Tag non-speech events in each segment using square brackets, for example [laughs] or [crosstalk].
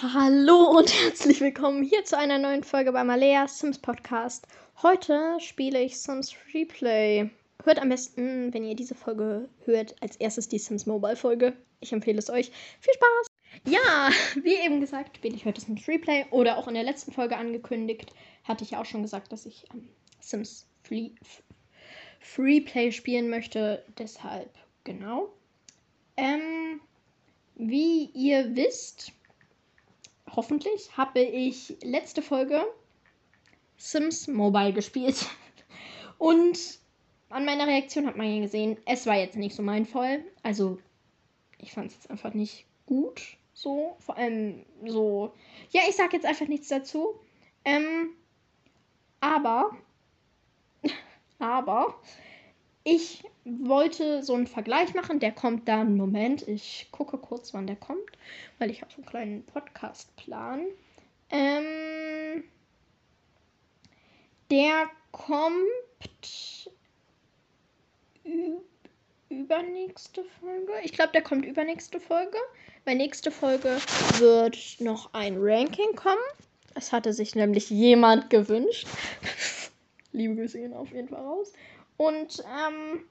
Hallo und [laughs] herzlich willkommen hier zu einer neuen Folge bei Malea Sims Podcast. Heute spiele ich Sims Freeplay. Hört am besten, wenn ihr diese Folge hört, als erstes die Sims Mobile Folge. Ich empfehle es euch. Viel Spaß! Ja, [laughs] wie eben gesagt, spiele ich heute Sims Freeplay oder auch in der letzten Folge angekündigt, hatte ich ja auch schon gesagt, dass ich ähm, Sims Free, Freeplay spielen möchte. Deshalb, genau. Ähm, wie ihr wisst, hoffentlich, habe ich letzte Folge Sims Mobile gespielt. [laughs] Und an meiner Reaktion hat man ja gesehen, es war jetzt nicht so mein Fall. Also, ich fand es jetzt einfach nicht gut. So, vor allem so. Ja, ich sag jetzt einfach nichts dazu. Ähm, aber, [laughs] aber, ich wollte so einen Vergleich machen. Der kommt dann. Moment, ich gucke kurz, wann der kommt, weil ich habe so einen kleinen Podcast-Plan. Ähm, der kommt übernächste Folge. Ich glaube, der kommt übernächste Folge. Bei nächste Folge wird noch ein Ranking kommen. Es hatte sich nämlich jemand gewünscht. [laughs] Liebe Grüße gehen auf jeden Fall raus. Und ähm,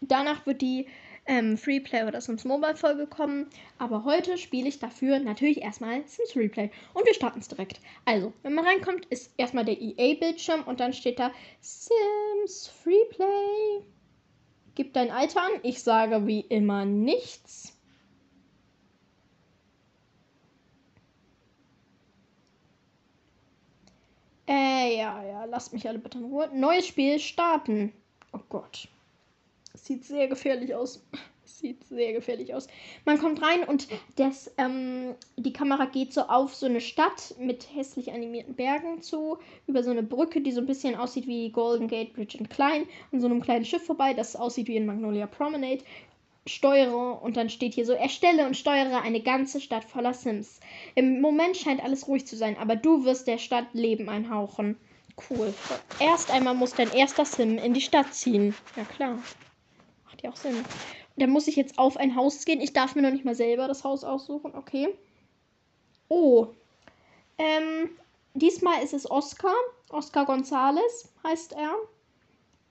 danach wird die ähm, Freeplay oder Sims Mobile Folge kommen. Aber heute spiele ich dafür natürlich erstmal Sims Freeplay. Und wir starten es direkt. Also, wenn man reinkommt, ist erstmal der EA-Bildschirm und dann steht da Sims Freeplay. Gib dein Alter an. Ich sage wie immer nichts. Äh, ja, ja, lasst mich alle bitte in Ruhe. Neues Spiel starten. Oh Gott. Sieht sehr gefährlich aus. Sieht sehr gefährlich aus. Man kommt rein und das, ähm, die Kamera geht so auf so eine Stadt mit hässlich animierten Bergen zu, über so eine Brücke, die so ein bisschen aussieht wie Golden Gate Bridge in klein und so einem kleinen Schiff vorbei, das aussieht wie in Magnolia Promenade. Steuere und dann steht hier so, erstelle und steuere eine ganze Stadt voller Sims. Im Moment scheint alles ruhig zu sein, aber du wirst der Stadt Leben einhauchen. Cool. Erst einmal muss dein erster Sim in die Stadt ziehen. Ja klar. Macht ja auch Sinn. Da muss ich jetzt auf ein Haus gehen. Ich darf mir noch nicht mal selber das Haus aussuchen. Okay. Oh. Ähm, diesmal ist es Oscar. Oscar Gonzales heißt er.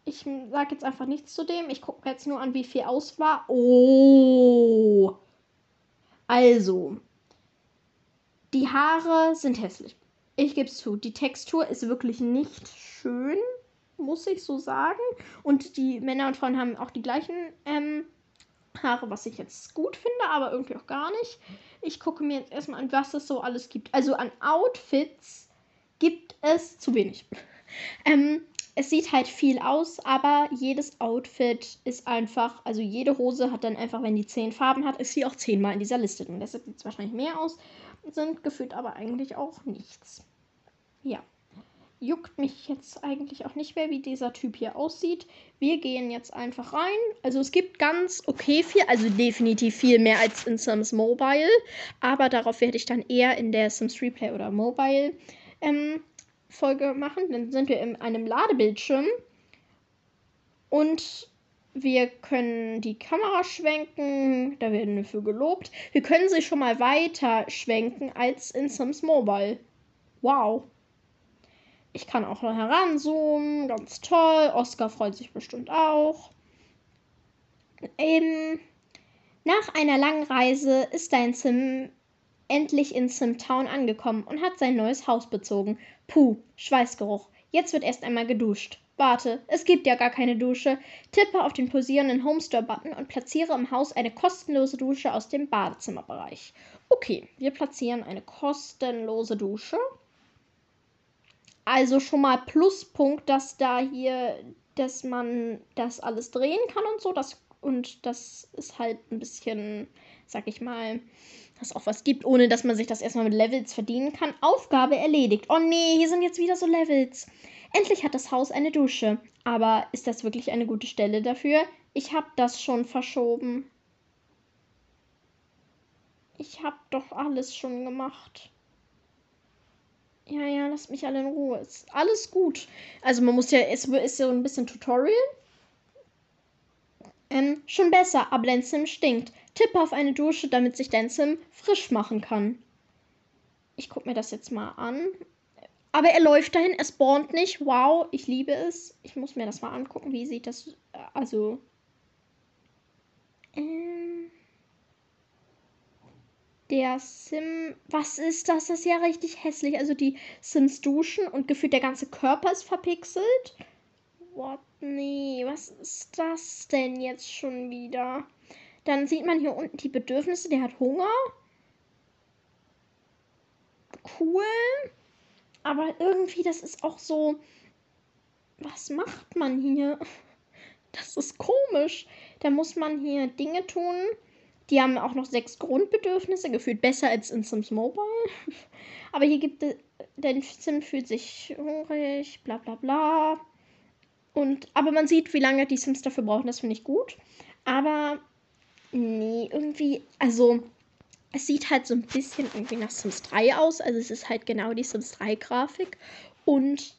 Ich sage jetzt einfach nichts zu dem. Ich gucke jetzt nur an, wie viel aus war. Oh. Also. Die Haare sind hässlich. Ich gebe es zu. Die Textur ist wirklich nicht schön, muss ich so sagen. Und die Männer und Frauen haben auch die gleichen ähm, Haare, was ich jetzt gut finde, aber irgendwie auch gar nicht. Ich gucke mir jetzt erstmal an, was es so alles gibt. Also an Outfits gibt es zu wenig. [laughs] ähm, es sieht halt viel aus, aber jedes Outfit ist einfach, also jede Hose hat dann einfach, wenn die zehn Farben hat, ist sie auch zehnmal in dieser Liste drin. Deshalb sieht es wahrscheinlich mehr aus, sind gefühlt aber eigentlich auch nichts. Ja. Juckt mich jetzt eigentlich auch nicht mehr, wie dieser Typ hier aussieht. Wir gehen jetzt einfach rein. Also es gibt ganz okay viel, also definitiv viel mehr als in Sims Mobile. Aber darauf werde ich dann eher in der Sims Replay oder Mobile ähm, Folge machen. Dann sind wir in einem Ladebildschirm und wir können die Kamera schwenken. Da werden wir für gelobt. Wir können sie schon mal weiter schwenken als in Sims Mobile. Wow. Ich kann auch noch heranzoomen. Ganz toll. Oscar freut sich bestimmt auch. Ähm, nach einer langen Reise ist dein Sim endlich in Simtown angekommen und hat sein neues Haus bezogen. Puh, Schweißgeruch. Jetzt wird erst einmal geduscht. Warte, es gibt ja gar keine Dusche. Tippe auf den posierenden Homestore-Button und platziere im Haus eine kostenlose Dusche aus dem Badezimmerbereich. Okay, wir platzieren eine kostenlose Dusche. Also schon mal Pluspunkt, dass da hier, dass man das alles drehen kann und so. Das, und das ist halt ein bisschen, sag ich mal, was auch was gibt, ohne dass man sich das erstmal mit Levels verdienen kann. Aufgabe erledigt. Oh nee, hier sind jetzt wieder so Levels. Endlich hat das Haus eine Dusche. Aber ist das wirklich eine gute Stelle dafür? Ich hab das schon verschoben. Ich hab doch alles schon gemacht. Ja, ja, lasst mich alle in Ruhe. Ist alles gut. Also man muss ja, es ist so ein bisschen Tutorial. Ähm, schon besser, aber dein Sim stinkt. Tippe auf eine Dusche, damit sich dein Sim frisch machen kann. Ich gucke mir das jetzt mal an. Aber er läuft dahin, er spawnt nicht. Wow, ich liebe es. Ich muss mir das mal angucken. Wie sieht das. Äh, also. Ähm, der Sim. Was ist das? Das ist ja richtig hässlich. Also die Sims duschen und gefühlt der ganze Körper ist verpixelt. What? Nee, was ist das denn jetzt schon wieder? Dann sieht man hier unten die Bedürfnisse. Der hat Hunger. Cool. Aber irgendwie, das ist auch so. Was macht man hier? [laughs] Das ist komisch. Da muss man hier Dinge tun. Die haben auch noch sechs Grundbedürfnisse, gefühlt besser als in Sims Mobile. [laughs] Aber hier gibt es, der Sim fühlt sich hungrig, bla bla bla. Und, aber man sieht, wie lange die Sims dafür brauchen, das finde ich gut. Aber nee, irgendwie, also es sieht halt so ein bisschen irgendwie nach Sims 3 aus. Also es ist halt genau die Sims 3 Grafik. Und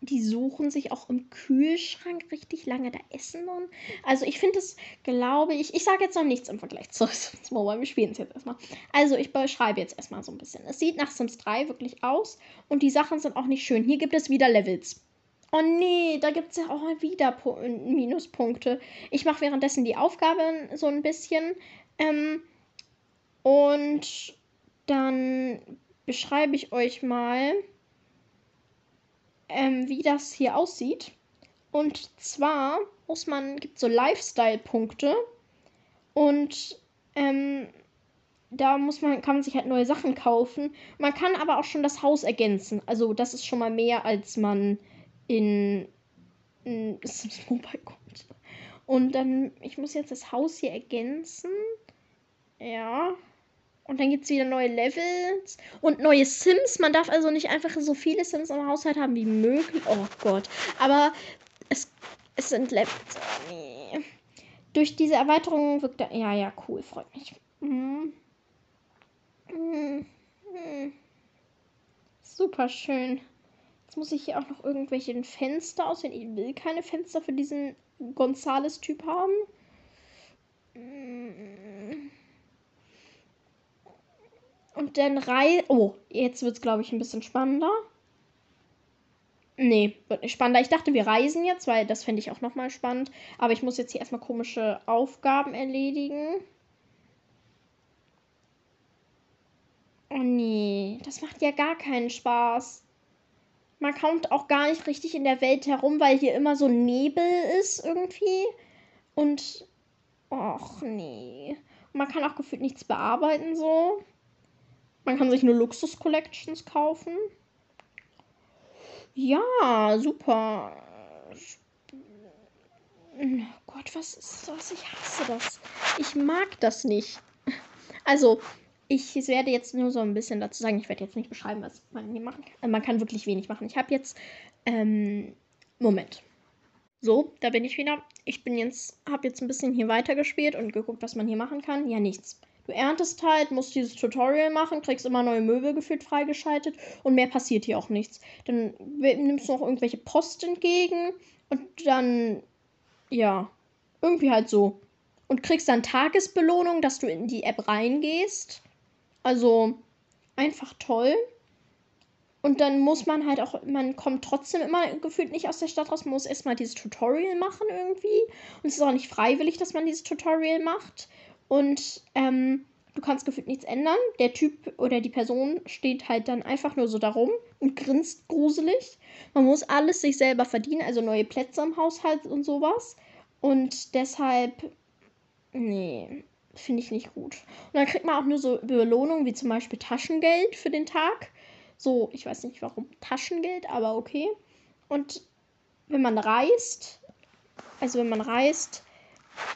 die suchen sich auch im Kühlschrank richtig lange da Essen und. Also ich finde es, glaube ich, ich sage jetzt noch nichts im Vergleich zu [laughs] Sims Mobile. Wir spielen es jetzt erstmal. Also ich beschreibe jetzt erstmal so ein bisschen. Es sieht nach Sims 3 wirklich aus und die Sachen sind auch nicht schön. Hier gibt es wieder Levels. Oh nee, da gibt es ja auch wieder Minuspunkte. Ich mache währenddessen die Aufgaben so ein bisschen. Ähm, und dann beschreibe ich euch mal, ähm, wie das hier aussieht. Und zwar muss man, gibt so Lifestyle-Punkte und ähm, da muss man, kann man sich halt neue Sachen kaufen. Man kann aber auch schon das Haus ergänzen. Also das ist schon mal mehr, als man in, in Sims Mobile kommt. Und dann, ich muss jetzt das Haus hier ergänzen. Ja. Und dann gibt es wieder neue Levels und neue Sims. Man darf also nicht einfach so viele Sims im Haushalt haben wie möglich. Oh Gott. Aber es, es sind Levels. Nee. Durch diese Erweiterung wirkt er. Ja, ja, cool. Freut mich. Mhm. Mhm. Mhm. Super schön. Jetzt muss ich hier auch noch irgendwelche Fenster auswählen. Ich will keine Fenster für diesen Gonzales-Typ haben. Mhm. Und dann Rei. Oh, jetzt wird es, glaube ich, ein bisschen spannender. Nee, wird nicht spannender. Ich dachte, wir reisen jetzt, weil das fände ich auch nochmal spannend. Aber ich muss jetzt hier erstmal komische Aufgaben erledigen. Oh nee, das macht ja gar keinen Spaß. Man kommt auch gar nicht richtig in der Welt herum, weil hier immer so Nebel ist irgendwie. Und. Och nee. man kann auch gefühlt nichts bearbeiten so. Man kann sich nur Luxus-Collections kaufen. Ja, super. Oh Gott, was ist das? Ich hasse das. Ich mag das nicht. Also, ich werde jetzt nur so ein bisschen dazu sagen. Ich werde jetzt nicht beschreiben, was man hier machen kann. Man kann wirklich wenig machen. Ich habe jetzt. Ähm, Moment. So, da bin ich wieder. Ich bin jetzt, habe jetzt ein bisschen hier weitergespielt und geguckt, was man hier machen kann. Ja, nichts. Du erntest halt, musst dieses Tutorial machen, kriegst immer neue Möbel gefühlt freigeschaltet und mehr passiert hier auch nichts. Dann nimmst du noch irgendwelche Post entgegen und dann, ja, irgendwie halt so. Und kriegst dann Tagesbelohnung, dass du in die App reingehst. Also einfach toll. Und dann muss man halt auch, man kommt trotzdem immer gefühlt nicht aus der Stadt raus. Man muss erstmal dieses Tutorial machen irgendwie. Und es ist auch nicht freiwillig, dass man dieses Tutorial macht. Und ähm, du kannst gefühlt nichts ändern. Der Typ oder die Person steht halt dann einfach nur so darum und grinst gruselig. Man muss alles sich selber verdienen, also neue Plätze im Haushalt und sowas. Und deshalb, nee, finde ich nicht gut. Und dann kriegt man auch nur so Belohnungen wie zum Beispiel Taschengeld für den Tag. So, ich weiß nicht warum Taschengeld, aber okay. Und wenn man reist, also wenn man reist,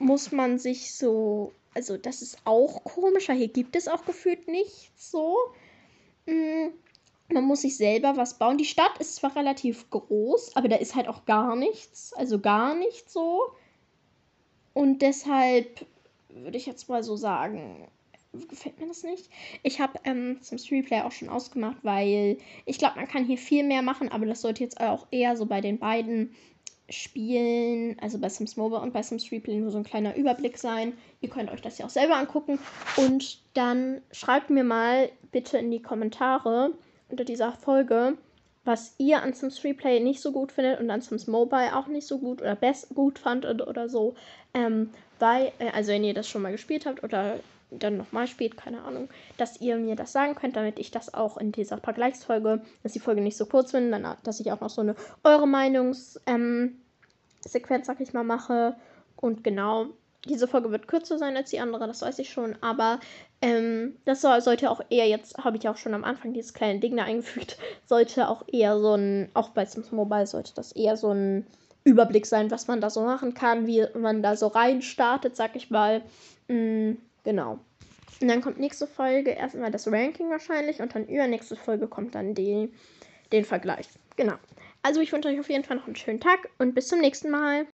muss man sich so also das ist auch komisch, weil hier gibt es auch gefühlt nichts so. Mm, man muss sich selber was bauen. Die Stadt ist zwar relativ groß, aber da ist halt auch gar nichts. Also gar nichts so. Und deshalb würde ich jetzt mal so sagen, gefällt mir das nicht. Ich habe ähm, zum Streamplay auch schon ausgemacht, weil ich glaube, man kann hier viel mehr machen, aber das sollte jetzt auch eher so bei den beiden Spielen, also bei Sims Mobile und bei Sims Replay nur so ein kleiner Überblick sein. Ihr könnt euch das ja auch selber angucken. Und dann schreibt mir mal bitte in die Kommentare unter dieser Folge, was ihr an Sims Replay nicht so gut findet und an Sims Mobile auch nicht so gut oder best gut fandet oder so. Ähm, weil, äh, also wenn ihr das schon mal gespielt habt oder dann nochmal spielt, keine Ahnung, dass ihr mir das sagen könnt, damit ich das auch in dieser Vergleichsfolge, dass die Folge nicht so kurz wird, dann, dass ich auch noch so eine eure Meinungssequenz, ähm, sag ich mal, mache. Und genau, diese Folge wird kürzer sein als die andere, das weiß ich schon, aber ähm, das soll, sollte auch eher, jetzt habe ich auch schon am Anfang dieses kleine Ding da eingefügt, [laughs] sollte auch eher so ein, auch bei Sims Mobile sollte das eher so ein Überblick sein, was man da so machen kann, wie man da so rein startet, sag ich mal. Mhm, genau. Und dann kommt nächste Folge erstmal das Ranking wahrscheinlich und dann übernächste Folge kommt dann die, den Vergleich. Genau. Also ich wünsche euch auf jeden Fall noch einen schönen Tag und bis zum nächsten Mal.